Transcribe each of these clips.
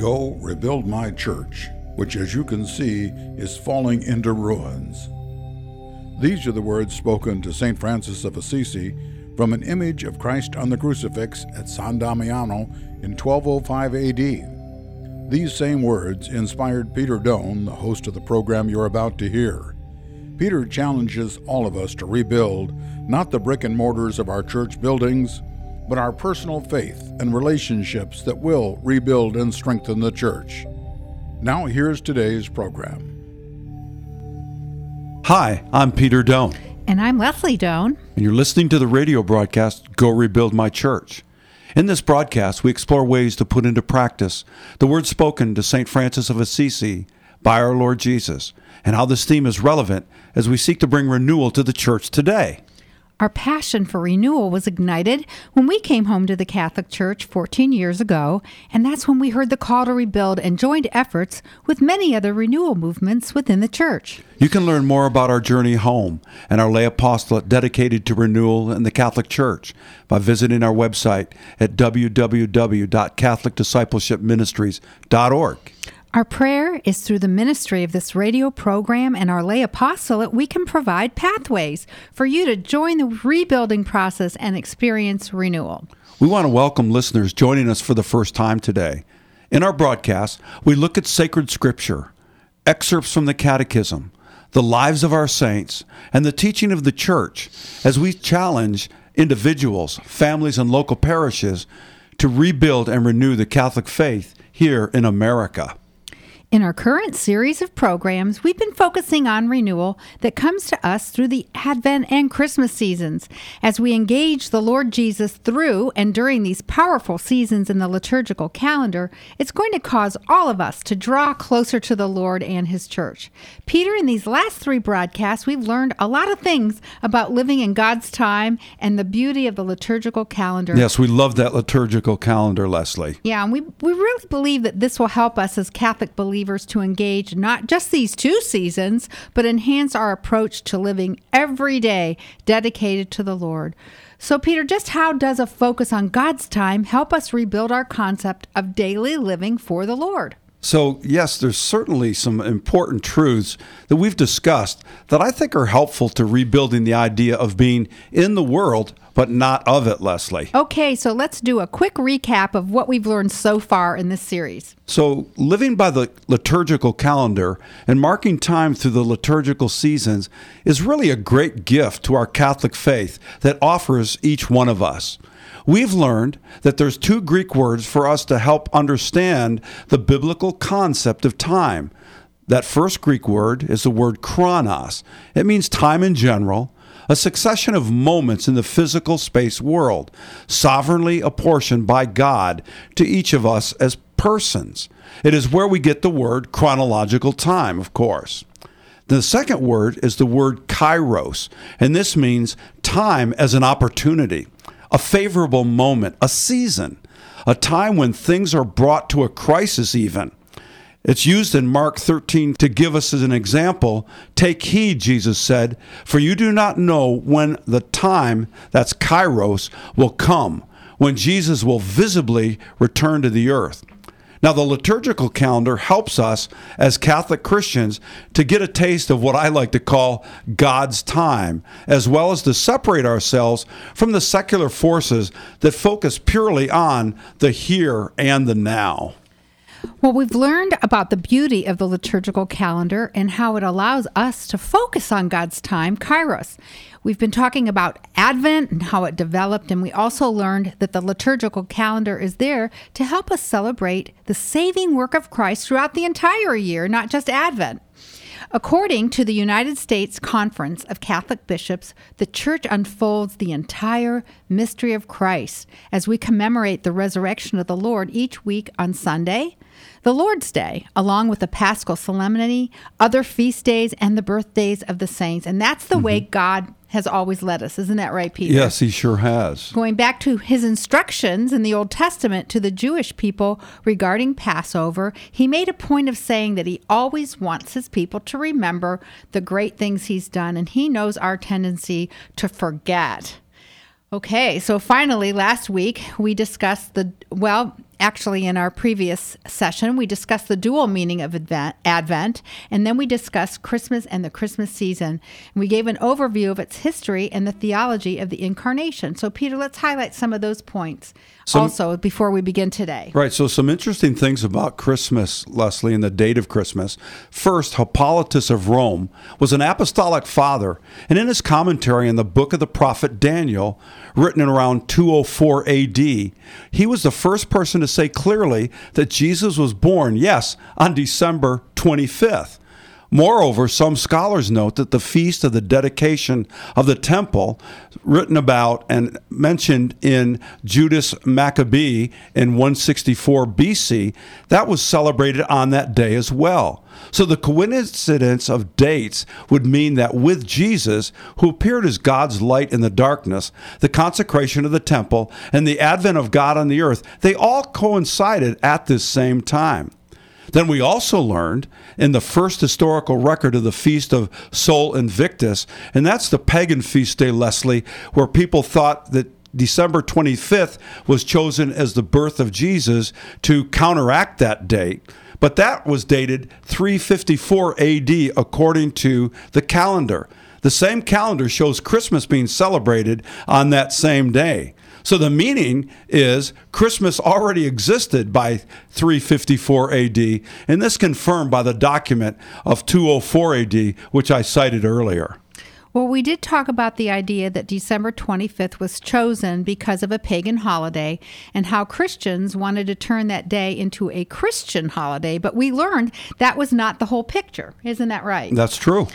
Go rebuild my church, which, as you can see, is falling into ruins. These are the words spoken to St. Francis of Assisi from an image of Christ on the crucifix at San Damiano in 1205 AD. These same words inspired Peter Doane, the host of the program you're about to hear. Peter challenges all of us to rebuild not the brick and mortars of our church buildings, but our personal faith and relationships that will rebuild and strengthen the church. Now, here's today's program. Hi, I'm Peter Doane. And I'm Leslie Doane. And you're listening to the radio broadcast, Go Rebuild My Church. In this broadcast, we explore ways to put into practice the words spoken to St. Francis of Assisi by our Lord Jesus, and how this theme is relevant as we seek to bring renewal to the church today. Our passion for renewal was ignited when we came home to the Catholic Church 14 years ago, and that's when we heard the call to rebuild and joined efforts with many other renewal movements within the church. You can learn more about our journey home and our lay apostolate dedicated to renewal in the Catholic Church by visiting our website at www.catholicdiscipleshipministries.org. Our prayer is through the ministry of this radio program and our lay apostolate, we can provide pathways for you to join the rebuilding process and experience renewal. We want to welcome listeners joining us for the first time today. In our broadcast, we look at sacred scripture, excerpts from the Catechism, the lives of our saints, and the teaching of the church as we challenge individuals, families, and local parishes to rebuild and renew the Catholic faith here in America. In our current series of programs, we've been focusing on renewal that comes to us through the Advent and Christmas seasons. As we engage the Lord Jesus through and during these powerful seasons in the liturgical calendar, it's going to cause all of us to draw closer to the Lord and His church. Peter, in these last three broadcasts, we've learned a lot of things about living in God's time and the beauty of the liturgical calendar. Yes, we love that liturgical calendar, Leslie. Yeah, and we, we really believe that this will help us as Catholic believers believers to engage not just these two seasons, but enhance our approach to living every day dedicated to the Lord. So, Peter, just how does a focus on God's time help us rebuild our concept of daily living for the Lord? So, yes, there's certainly some important truths that we've discussed that I think are helpful to rebuilding the idea of being in the world but not of it, Leslie. Okay, so let's do a quick recap of what we've learned so far in this series. So, living by the liturgical calendar and marking time through the liturgical seasons is really a great gift to our Catholic faith that offers each one of us. We've learned that there's two Greek words for us to help understand the biblical concept of time. That first Greek word is the word chronos. It means time in general, a succession of moments in the physical space world, sovereignly apportioned by God to each of us as persons. It is where we get the word chronological time, of course. The second word is the word kairos, and this means time as an opportunity a favorable moment, a season, a time when things are brought to a crisis, even. It's used in Mark 13 to give us as an example. Take heed, Jesus said, for you do not know when the time, that's kairos, will come, when Jesus will visibly return to the earth. Now, the liturgical calendar helps us as Catholic Christians to get a taste of what I like to call God's time, as well as to separate ourselves from the secular forces that focus purely on the here and the now. Well, we've learned about the beauty of the liturgical calendar and how it allows us to focus on God's time, Kairos. We've been talking about Advent and how it developed, and we also learned that the liturgical calendar is there to help us celebrate the saving work of Christ throughout the entire year, not just Advent. According to the United States Conference of Catholic Bishops, the Church unfolds the entire mystery of Christ as we commemorate the resurrection of the Lord each week on Sunday, the Lord's Day, along with the Paschal Solemnity, other feast days, and the birthdays of the saints. And that's the mm-hmm. way God has always led us. Isn't that right, Peter? Yes, he sure has. Going back to his instructions in the Old Testament to the Jewish people regarding Passover, he made a point of saying that he always wants his people to remember the great things he's done, and he knows our tendency to forget. Okay, so finally, last week we discussed the, well, Actually, in our previous session, we discussed the dual meaning of Advent, and then we discussed Christmas and the Christmas season. And we gave an overview of its history and the theology of the incarnation. So, Peter, let's highlight some of those points some, also before we begin today. Right. So, some interesting things about Christmas, Leslie, and the date of Christmas. First, Hippolytus of Rome was an apostolic father, and in his commentary on the book of the prophet Daniel, written in around 204 AD, he was the first person to say clearly that Jesus was born, yes, on December 25th. Moreover, some scholars note that the feast of the dedication of the temple, written about and mentioned in Judas Maccabee in 164 BC, that was celebrated on that day as well. So the coincidence of dates would mean that with Jesus, who appeared as God's light in the darkness, the consecration of the temple, and the advent of God on the earth, they all coincided at this same time. Then we also learned in the first historical record of the feast of Sol Invictus, and that's the pagan feast day, Leslie, where people thought that December 25th was chosen as the birth of Jesus to counteract that date. But that was dated 354 AD according to the calendar. The same calendar shows Christmas being celebrated on that same day. So the meaning is Christmas already existed by 354 AD, and this confirmed by the document of 204 AD, which I cited earlier. Well, we did talk about the idea that December 25th was chosen because of a pagan holiday and how Christians wanted to turn that day into a Christian holiday, but we learned that was not the whole picture. Isn't that right? That's true.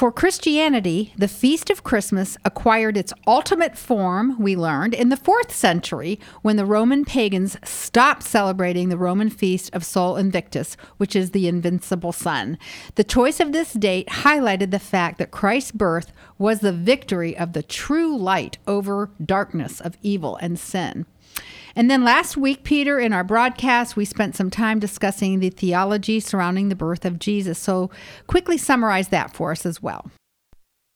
For Christianity, the Feast of Christmas acquired its ultimate form, we learned, in the fourth century when the Roman pagans stopped celebrating the Roman feast of Sol Invictus, which is the invincible sun. The choice of this date highlighted the fact that Christ's birth was the victory of the true light over darkness of evil and sin. And then last week, Peter, in our broadcast, we spent some time discussing the theology surrounding the birth of Jesus. So quickly summarize that for us as well.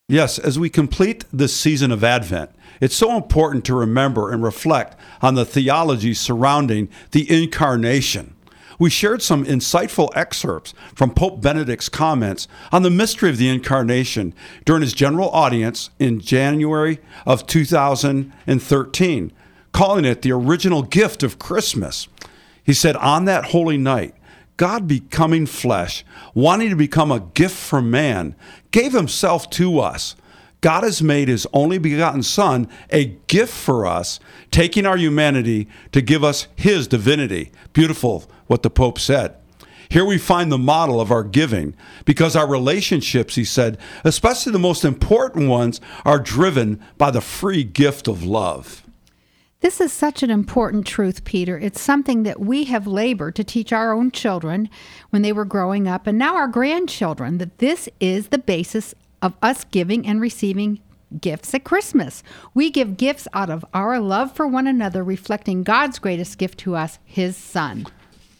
Yes, as we complete this season of Advent, it's so important to remember and reflect on the theology surrounding the incarnation. We shared some insightful excerpts from Pope Benedict's comments on the mystery of the incarnation during his general audience in January of 2013 calling it the original gift of Christmas. He said, On that holy night, God becoming flesh, wanting to become a gift for man, gave himself to us. God has made his only begotten Son a gift for us, taking our humanity to give us his divinity. Beautiful what the Pope said. Here we find the model of our giving because our relationships, he said, especially the most important ones, are driven by the free gift of love. This is such an important truth, Peter. It's something that we have labored to teach our own children when they were growing up, and now our grandchildren, that this is the basis of us giving and receiving gifts at Christmas. We give gifts out of our love for one another, reflecting God's greatest gift to us, His Son.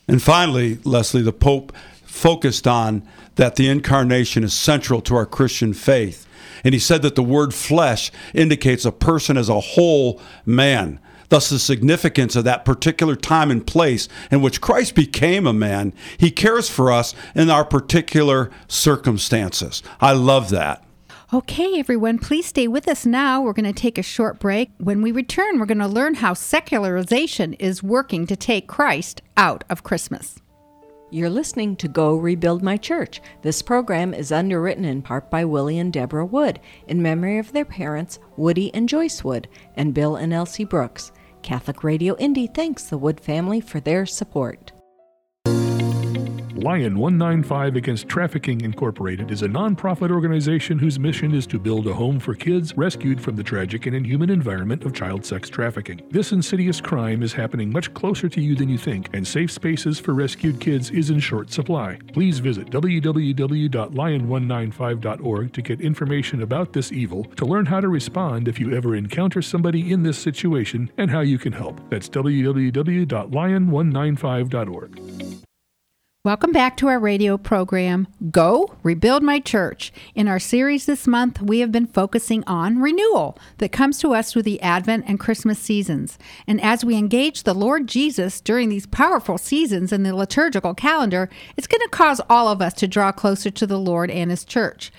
And finally, Leslie, the Pope focused on that the incarnation is central to our Christian faith. And he said that the word flesh indicates a person as a whole man. Thus, the significance of that particular time and place in which Christ became a man, he cares for us in our particular circumstances. I love that. Okay, everyone, please stay with us now. We're going to take a short break. When we return, we're going to learn how secularization is working to take Christ out of Christmas. You're listening to Go Rebuild My Church. This program is underwritten in part by Willie and Deborah Wood in memory of their parents, Woody and Joyce Wood, and Bill and Elsie Brooks. Catholic Radio Indy thanks the Wood family for their support. Lion 195 Against Trafficking Incorporated is a nonprofit organization whose mission is to build a home for kids rescued from the tragic and inhuman environment of child sex trafficking. This insidious crime is happening much closer to you than you think, and safe spaces for rescued kids is in short supply. Please visit www.lion195.org to get information about this evil, to learn how to respond if you ever encounter somebody in this situation, and how you can help. That's www.lion195.org. Welcome back to our radio program, Go Rebuild My Church. In our series this month, we have been focusing on renewal that comes to us through the Advent and Christmas seasons. And as we engage the Lord Jesus during these powerful seasons in the liturgical calendar, it's going to cause all of us to draw closer to the Lord and His church.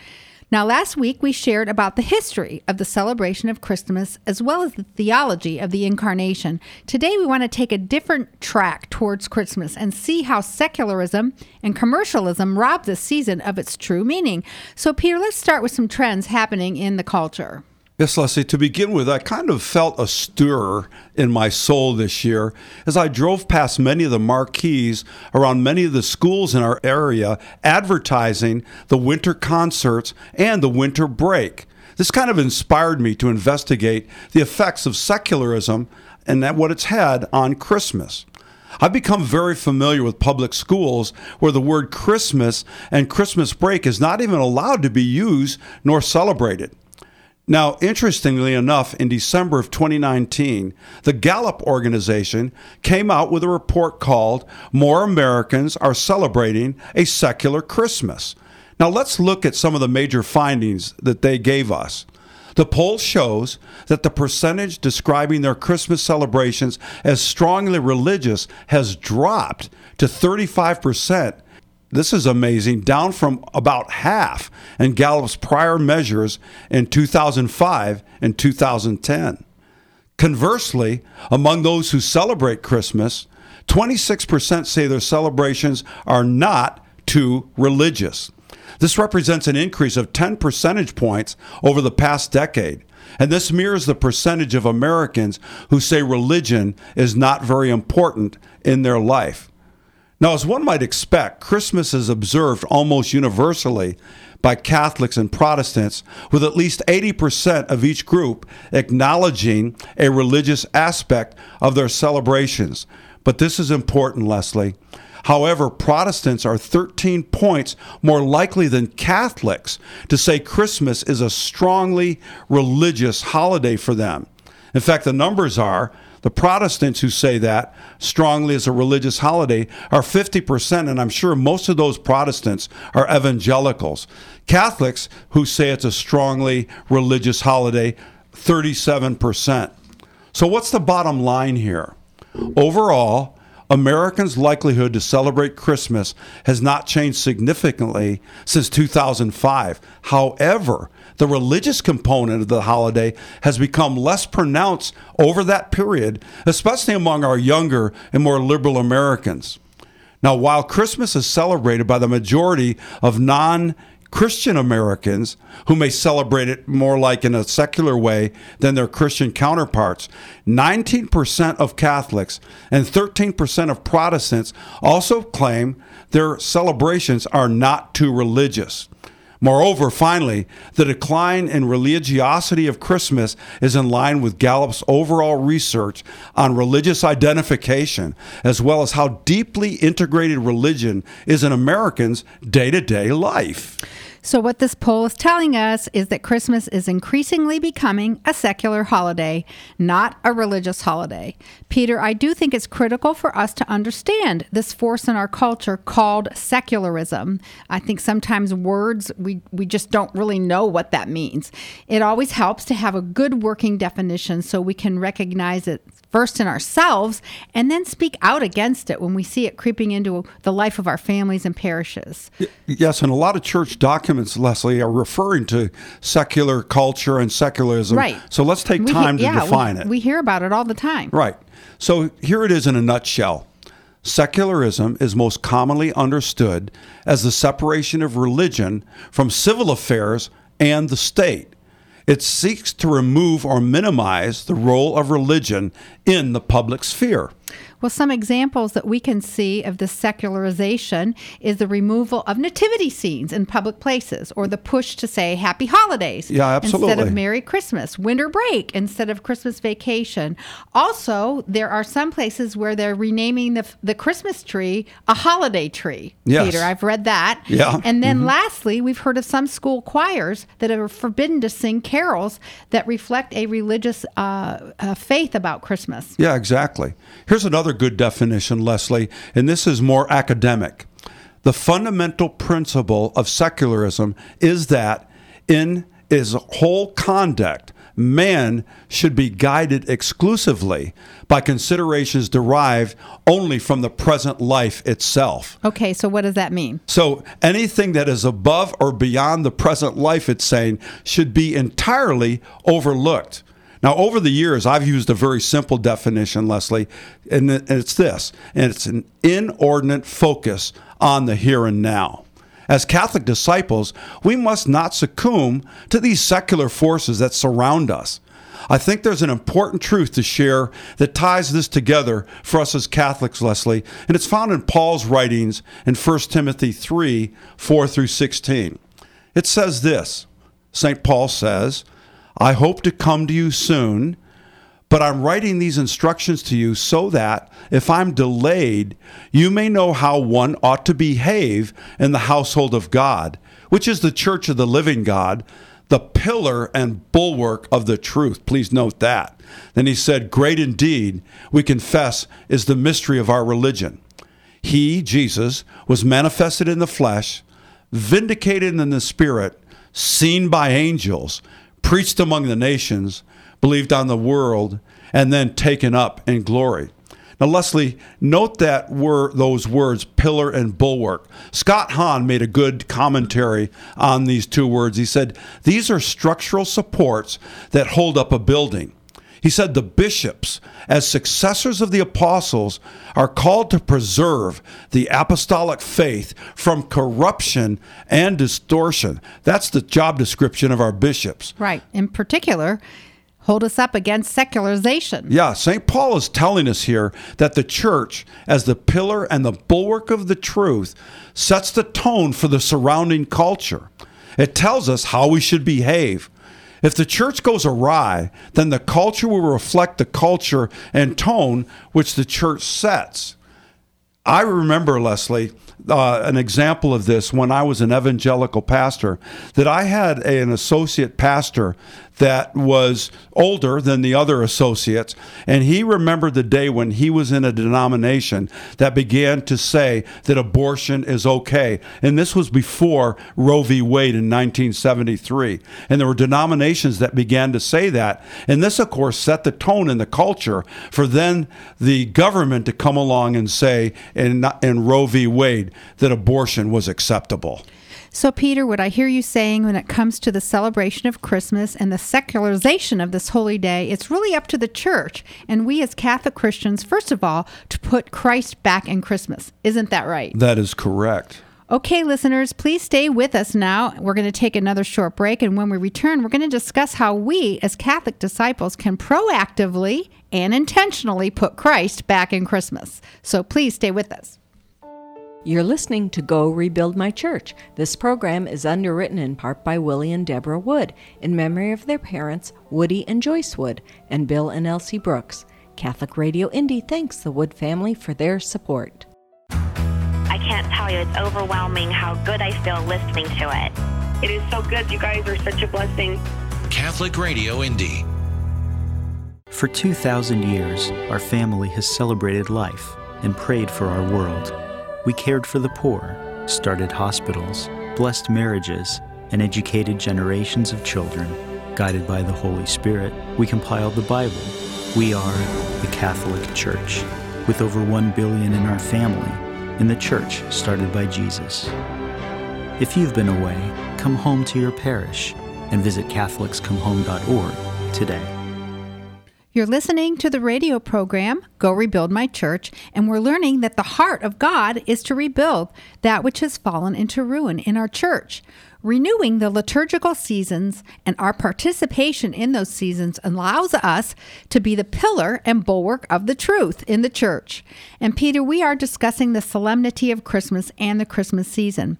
Now, last week we shared about the history of the celebration of Christmas as well as the theology of the Incarnation. Today we want to take a different track towards Christmas and see how secularism and commercialism rob this season of its true meaning. So, Peter, let's start with some trends happening in the culture. Yes, Leslie, to begin with, I kind of felt a stir in my soul this year as I drove past many of the marquees around many of the schools in our area advertising the winter concerts and the winter break. This kind of inspired me to investigate the effects of secularism and what it's had on Christmas. I've become very familiar with public schools where the word Christmas and Christmas break is not even allowed to be used nor celebrated. Now, interestingly enough, in December of 2019, the Gallup organization came out with a report called More Americans Are Celebrating a Secular Christmas. Now, let's look at some of the major findings that they gave us. The poll shows that the percentage describing their Christmas celebrations as strongly religious has dropped to 35% this is amazing, down from about half in Gallup's prior measures in 2005 and 2010. Conversely, among those who celebrate Christmas, 26% say their celebrations are not too religious. This represents an increase of 10 percentage points over the past decade. And this mirrors the percentage of Americans who say religion is not very important in their life. Now, as one might expect, Christmas is observed almost universally by Catholics and Protestants, with at least 80% of each group acknowledging a religious aspect of their celebrations. But this is important, Leslie. However, Protestants are 13 points more likely than Catholics to say Christmas is a strongly religious holiday for them. In fact, the numbers are the Protestants who say that strongly as a religious holiday are 50%, and I'm sure most of those Protestants are evangelicals. Catholics who say it's a strongly religious holiday, 37%. So, what's the bottom line here? Overall, Americans' likelihood to celebrate Christmas has not changed significantly since 2005. However, the religious component of the holiday has become less pronounced over that period, especially among our younger and more liberal Americans. Now, while Christmas is celebrated by the majority of non Christian Americans who may celebrate it more like in a secular way than their Christian counterparts. 19% of Catholics and 13% of Protestants also claim their celebrations are not too religious. Moreover, finally, the decline in religiosity of Christmas is in line with Gallup's overall research on religious identification, as well as how deeply integrated religion is in Americans' day to day life. So, what this poll is telling us is that Christmas is increasingly becoming a secular holiday, not a religious holiday. Peter, I do think it's critical for us to understand this force in our culture called secularism. I think sometimes words, we, we just don't really know what that means. It always helps to have a good working definition so we can recognize it first in ourselves and then speak out against it when we see it creeping into the life of our families and parishes. Yes, and a lot of church documents, Leslie, are referring to secular culture and secularism. Right. So let's take time to yeah, define we, it. We hear about it all the time. Right. So here it is in a nutshell. Secularism is most commonly understood as the separation of religion from civil affairs and the state. It seeks to remove or minimize the role of religion in the public sphere. Well, some examples that we can see of the secularization is the removal of nativity scenes in public places or the push to say happy holidays Yeah, instead of Merry Christmas, winter break instead of Christmas vacation. Also, there are some places where they're renaming the, the Christmas tree a holiday tree. Yes. Peter, I've read that. Yeah. Mm-hmm. And then lastly, we've heard of some school choirs that are forbidden to sing carols that reflect a religious uh, uh, faith about Christmas. Yeah, exactly. Here's another good definition, Leslie, and this is more academic. the fundamental principle of secularism is that in his whole conduct, man should be guided exclusively by considerations derived only from the present life itself. Okay, so what does that mean? So anything that is above or beyond the present life, it's saying, should be entirely overlooked. Now, over the years, I've used a very simple definition, Leslie, and it's this and it's an inordinate focus on the here and now. As Catholic disciples, we must not succumb to these secular forces that surround us. I think there's an important truth to share that ties this together for us as Catholics, Leslie, and it's found in Paul's writings in 1 Timothy 3 4 through 16. It says this St. Paul says, I hope to come to you soon, but I'm writing these instructions to you so that if I'm delayed, you may know how one ought to behave in the household of God, which is the church of the living God, the pillar and bulwark of the truth. Please note that. Then he said, Great indeed, we confess, is the mystery of our religion. He, Jesus, was manifested in the flesh, vindicated in the spirit, seen by angels preached among the nations, believed on the world, and then taken up in glory. Now, Leslie, note that were those words pillar and bulwark. Scott Hahn made a good commentary on these two words. He said, These are structural supports that hold up a building. He said the bishops, as successors of the apostles, are called to preserve the apostolic faith from corruption and distortion. That's the job description of our bishops. Right. In particular, hold us up against secularization. Yeah, St. Paul is telling us here that the church, as the pillar and the bulwark of the truth, sets the tone for the surrounding culture. It tells us how we should behave if the church goes awry, then the culture will reflect the culture and tone which the church sets. I remember, Leslie, uh, an example of this when I was an evangelical pastor, that I had a, an associate pastor that was older than the other associates. And he remembered the day when he was in a denomination that began to say that abortion is okay. And this was before Roe v. Wade in 1973. And there were denominations that began to say that. And this, of course, set the tone in the culture for then the government to come along and say in, in Roe v. Wade that abortion was acceptable. So, Peter, what I hear you saying when it comes to the celebration of Christmas and the secularization of this holy day, it's really up to the church and we as Catholic Christians, first of all, to put Christ back in Christmas. Isn't that right? That is correct. Okay, listeners, please stay with us now. We're going to take another short break, and when we return, we're going to discuss how we, as Catholic disciples, can proactively and intentionally put Christ back in Christmas. So please stay with us. You're listening to Go Rebuild My Church. This program is underwritten in part by Willie and Deborah Wood in memory of their parents, Woody and Joyce Wood, and Bill and Elsie Brooks. Catholic Radio Indy thanks the Wood family for their support. I can't tell you, it's overwhelming how good I feel listening to it. It is so good. You guys are such a blessing. Catholic Radio Indy. For 2,000 years, our family has celebrated life and prayed for our world. We cared for the poor, started hospitals, blessed marriages, and educated generations of children. Guided by the Holy Spirit, we compiled the Bible. We are the Catholic Church, with over 1 billion in our family, in the church started by Jesus. If you've been away, come home to your parish and visit CatholicsComeHome.org today. You're listening to the radio program, Go Rebuild My Church, and we're learning that the heart of God is to rebuild that which has fallen into ruin in our church. Renewing the liturgical seasons and our participation in those seasons allows us to be the pillar and bulwark of the truth in the church. And Peter, we are discussing the solemnity of Christmas and the Christmas season.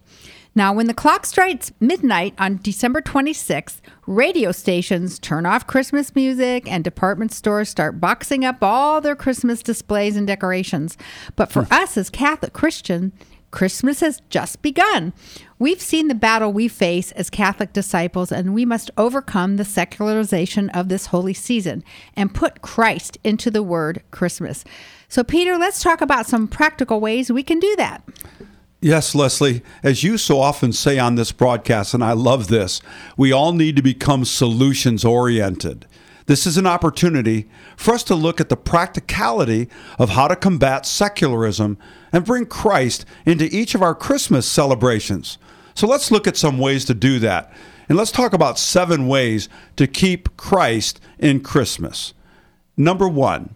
Now, when the clock strikes midnight on December 26th, radio stations turn off Christmas music and department stores start boxing up all their Christmas displays and decorations. But for us as Catholic Christian, Christmas has just begun. We've seen the battle we face as Catholic disciples, and we must overcome the secularization of this holy season and put Christ into the word Christmas. So, Peter, let's talk about some practical ways we can do that. Yes, Leslie, as you so often say on this broadcast, and I love this, we all need to become solutions oriented. This is an opportunity for us to look at the practicality of how to combat secularism and bring Christ into each of our Christmas celebrations. So let's look at some ways to do that. And let's talk about seven ways to keep Christ in Christmas. Number one,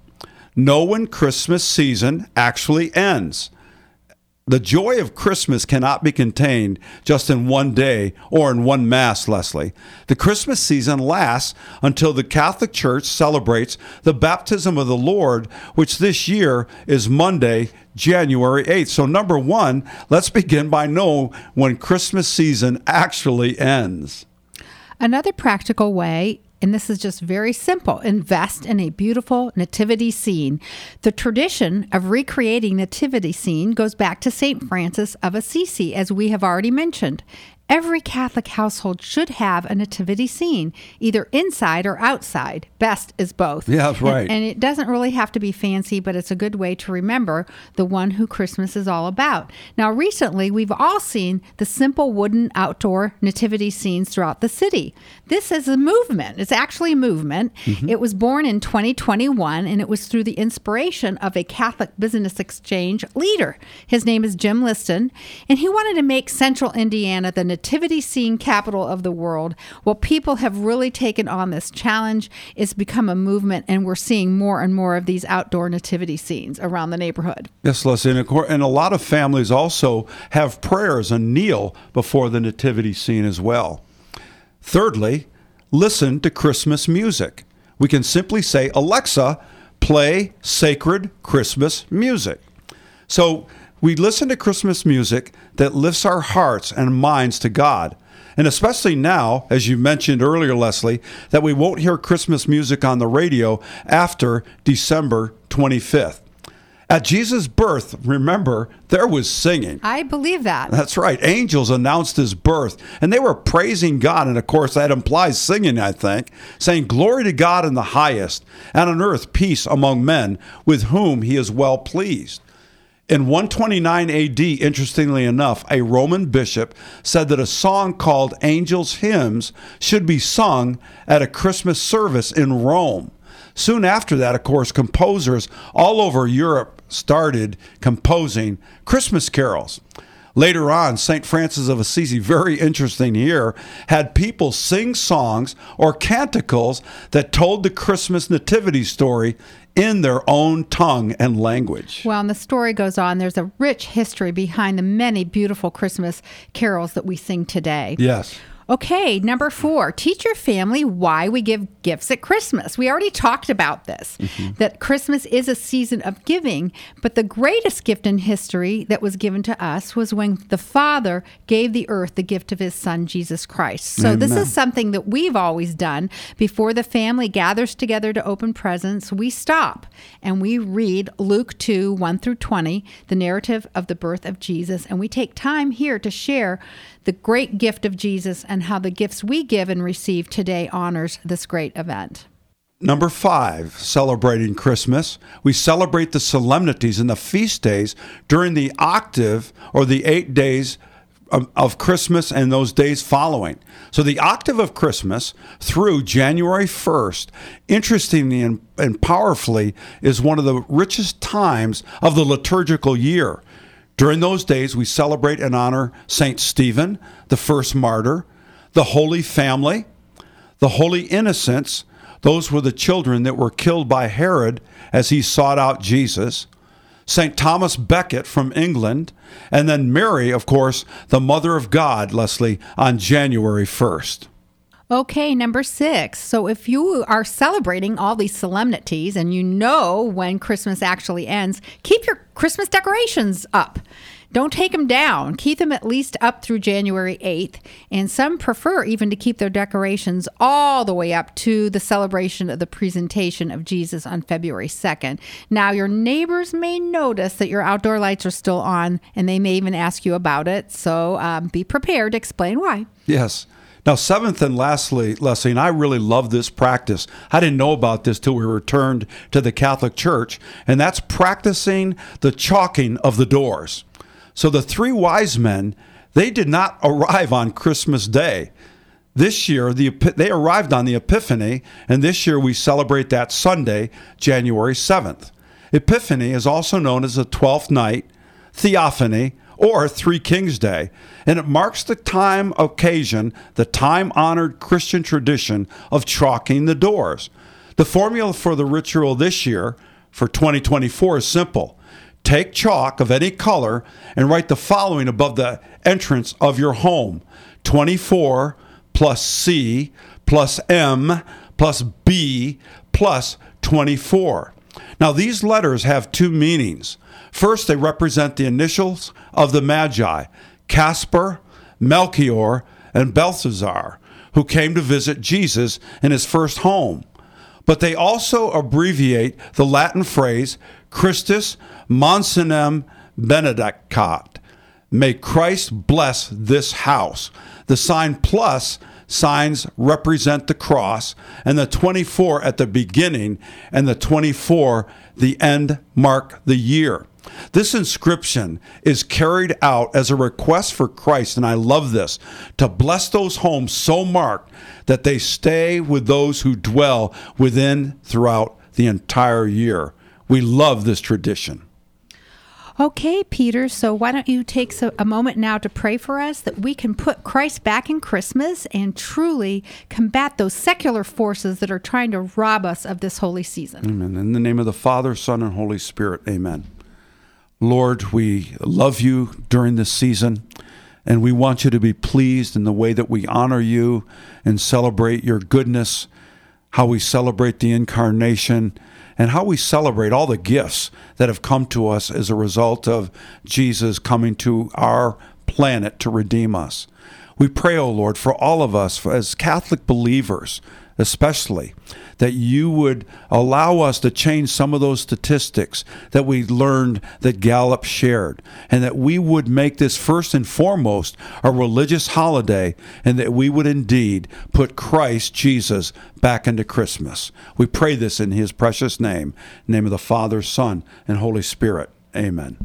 know when Christmas season actually ends. The joy of Christmas cannot be contained just in one day or in one Mass, Leslie. The Christmas season lasts until the Catholic Church celebrates the baptism of the Lord, which this year is Monday, January 8th. So, number one, let's begin by knowing when Christmas season actually ends. Another practical way and this is just very simple invest in a beautiful nativity scene. The tradition of recreating nativity scene goes back to St. Francis of Assisi, as we have already mentioned. Every Catholic household should have a nativity scene, either inside or outside. Best is both. Yeah, that's right. And, and, it doesn't really have to be fancy, but it's a good way to remember the one who Christmas is all about. Now, recently, we've all seen the simple wooden outdoor nativity scenes throughout the city. This is a movement. It's actually a movement. Mm-hmm. It was born in 2021, and it was through the inspiration of a Catholic Business Exchange leader. His name is Jim Liston, and he wanted to make central Indiana the nativity scene capital of the world. Well, people have really taken on this challenge. It's become a movement, and we're seeing more and more of these outdoor nativity scenes around the neighborhood. Yes, Leslie. And a lot of families also have prayers and kneel before the nativity scene as well. Thirdly, listen to Christmas music. We can simply say, Alexa, play sacred Christmas music. So we listen to Christmas music that lifts our hearts and minds to God. And especially now, as you mentioned earlier, Leslie, that we won't hear Christmas music on the radio after December 25th. At Jesus' birth, remember, there was singing. I believe that. That's right. Angels announced his birth, and they were praising God. And of course, that implies singing, I think, saying, Glory to God in the highest, and on earth peace among men with whom he is well pleased. In 129 AD, interestingly enough, a Roman bishop said that a song called Angels' Hymns should be sung at a Christmas service in Rome. Soon after that, of course, composers all over Europe started composing Christmas carols. Later on, St. Francis of Assisi, very interesting here, had people sing songs or canticles that told the Christmas nativity story in their own tongue and language. Well, and the story goes on. There's a rich history behind the many beautiful Christmas carols that we sing today. Yes. Okay, number four, teach your family why we give gifts at Christmas. We already talked about this, mm-hmm. that Christmas is a season of giving, but the greatest gift in history that was given to us was when the Father gave the earth the gift of his Son, Jesus Christ. So, Amen. this is something that we've always done. Before the family gathers together to open presents, we stop and we read Luke 2 1 through 20, the narrative of the birth of Jesus, and we take time here to share the great gift of Jesus and how the gifts we give and receive today honors this great event. Number five, celebrating Christmas. We celebrate the solemnities and the feast days during the octave or the eight days of, Christmas and those days following. So the octave of Christmas through January 1st, interestingly and, and powerfully, is one of the richest times of the liturgical year. During those days, we celebrate and honor St. Stephen, the first martyr, the Holy Family, the Holy Innocents. Those were the children that were killed by Herod as he sought out Jesus. St. Thomas Becket from England, and then Mary, of course, the Mother of God, Leslie, on January 1st. Okay, number six. So, if you are celebrating all these solemnities and you know when Christmas actually ends, keep your Christmas decorations up. Don't take them down. Keep them at least up through January 8th. And some prefer even to keep their decorations all the way up to the celebration of the presentation of Jesus on February 2nd. Now, your neighbors may notice that your outdoor lights are still on and they may even ask you about it. So um, be prepared to explain why. Yes. Now, seventh and lastly, Leslie, and I really love this practice. I didn't know about this till we returned to the Catholic Church, and that's practicing the chalking of the doors. So the three wise men, they did not arrive on Christmas Day. This year, the, they arrived on the Epiphany, and this year we celebrate that Sunday, January 7th. Epiphany is also known as the Twelfth Night, Theophany, or Three Kings Day, and it marks the time occasion, the time honored Christian tradition of chalking the doors. The formula for the ritual this year, for 2024, is simple take chalk of any color and write the following above the entrance of your home 24 plus C plus M plus B plus 24. Now, these letters have two meanings. First, they represent the initials of the Magi Caspar, Melchior, and Balthazar, who came to visit Jesus in his first home. But they also abbreviate the Latin phrase Christus mansionem Benedicat. May Christ bless this house. The sign plus signs represent the cross, and the 24 at the beginning and the 24 the end mark the year. This inscription is carried out as a request for Christ, and I love this to bless those homes so marked that they stay with those who dwell within throughout the entire year. We love this tradition. Okay, Peter, so why don't you take a moment now to pray for us that we can put Christ back in Christmas and truly combat those secular forces that are trying to rob us of this holy season? Amen. In the name of the Father, Son, and Holy Spirit, amen. Lord, we love you during this season, and we want you to be pleased in the way that we honor you and celebrate your goodness, how we celebrate the incarnation and how we celebrate all the gifts that have come to us as a result of Jesus coming to our planet to redeem us. We pray, O oh Lord, for all of us as Catholic believers especially, that you would allow us to change some of those statistics that we learned that Gallup shared, and that we would make this first and foremost a religious holiday, and that we would indeed put Christ Jesus back into Christmas. We pray this in his precious name, name of the Father, Son, and Holy Spirit. Amen.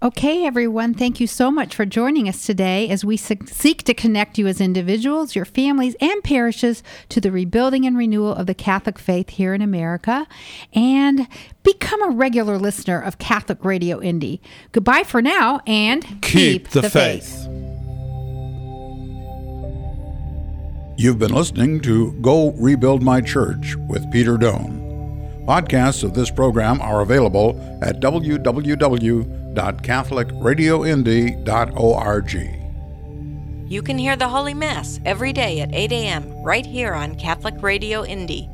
Okay, everyone, thank you so much for joining us today as we seek to connect you as individuals, your families, and parishes to the rebuilding and renewal of the Catholic faith here in America. And become a regular listener of Catholic Radio Indy. Goodbye for now and keep, keep the, the, faith. faith. You've been listening to Go Rebuild My Church with Peter Doane. Podcasts of this program are available at www.catholicradioindy.org. You can hear the Holy Mass every day at 8 a.m. right here on Catholic Radio Indy.